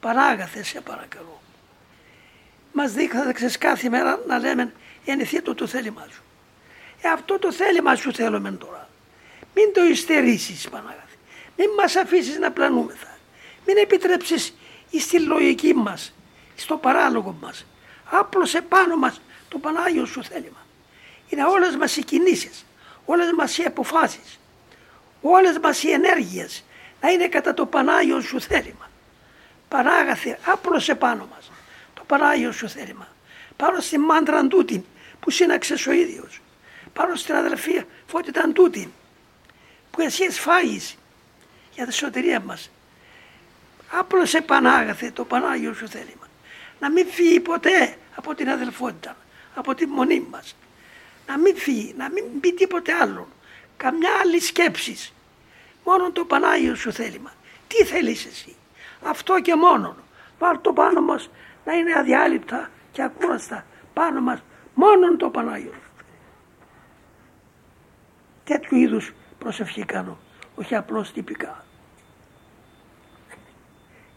Παράγαθες σε παρακαλώ. Μας δείχνατε κάθε μέρα να λέμε ενηθεί το το θέλημά σου. Ε, αυτό το θέλημά σου θέλουμε τώρα. Μην το υστερήσεις Πανάγαθε. Μην μας αφήσεις να πλανούμεθα. Μην επιτρέψεις στη λογική μας, στο παράλογο μας. Άπλωσε πάνω μας το Πανάγιο σου θέλημα. Είναι όλες μας οι κινήσεις, όλες μας οι αποφάσεις, όλες μας οι ενέργειες να είναι κατά το Πανάγιο σου θέλημα. Πανάγαθε, άπλωσε πάνω μας το Πανάγιο σου θέλημα. Πάνω στη μάντρα τούτη που σύναξες ο ίδιος. Πάνω στην αδελφία φώτητα τούτη που εσύ εσφάγεις για τη σωτηρία μας. Άπλωσε Πανάγαθε το Πανάγιο σου θέλημα. Να μην φύγει ποτέ από την αδελφότητα, από τη μονή μας. Να μην φύγει, να μην πει τίποτε άλλο. Καμιά άλλη σκέψη. Μόνο το Πανάγιο σου θέλημα. Τι θέλεις εσύ; Αυτό και μόνο. Βάλ το πάνω μας να είναι αδιάλειπτα και ακούραστα πάνω μας. Μόνο το Πανάγιο σου. Τέτοιου είδους προσευχή κάνω. Όχι απλώς τυπικά.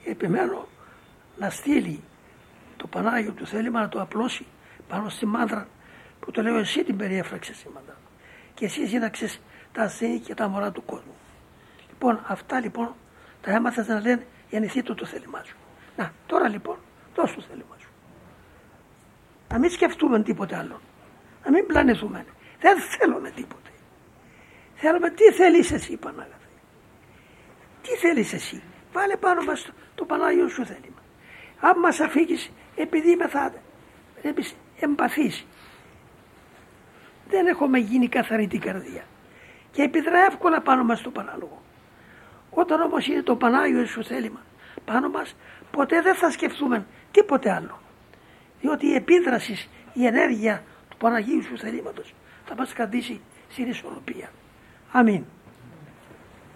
Επιμένω να στείλει το Πανάγιο του θέλημα να το απλώσει πάνω στη μάντρα που το λέω εσύ την περιέφραξες η μάντρα και εσύ σύνταξες τα ασθένη και τα μωρά του κόσμου. Λοιπόν αυτά λοιπόν τα έμαθες να λένε γεννηθεί το το θέλημά σου. Να τώρα λοιπόν δώσ' το θέλημά σου. Να μην σκεφτούμε τίποτε άλλο. Να μην πλανηθούμε. Δεν θέλουμε τίποτε. Θέλουμε τι θέλεις εσύ Πανάγαθε. Τι θέλεις εσύ; Βάλε πάνω μας το, το Πανάγιο σου θέλημα. Αν μας αφήγεις επειδή θα εμείς εμπαθείς. Δεν έχουμε γίνει καθαρή την καρδία. Και επιδρά εύκολα πάνω μας το παράλογο. Όταν όμως είναι το Πανάγιο σου θέλημα πάνω μας, ποτέ δεν θα σκεφτούμε τίποτε άλλο. Διότι η επίδρασης, η ενέργεια του Παναγίου σου θελήματος θα μας κρατήσει στην ισορροπία. Αμήν.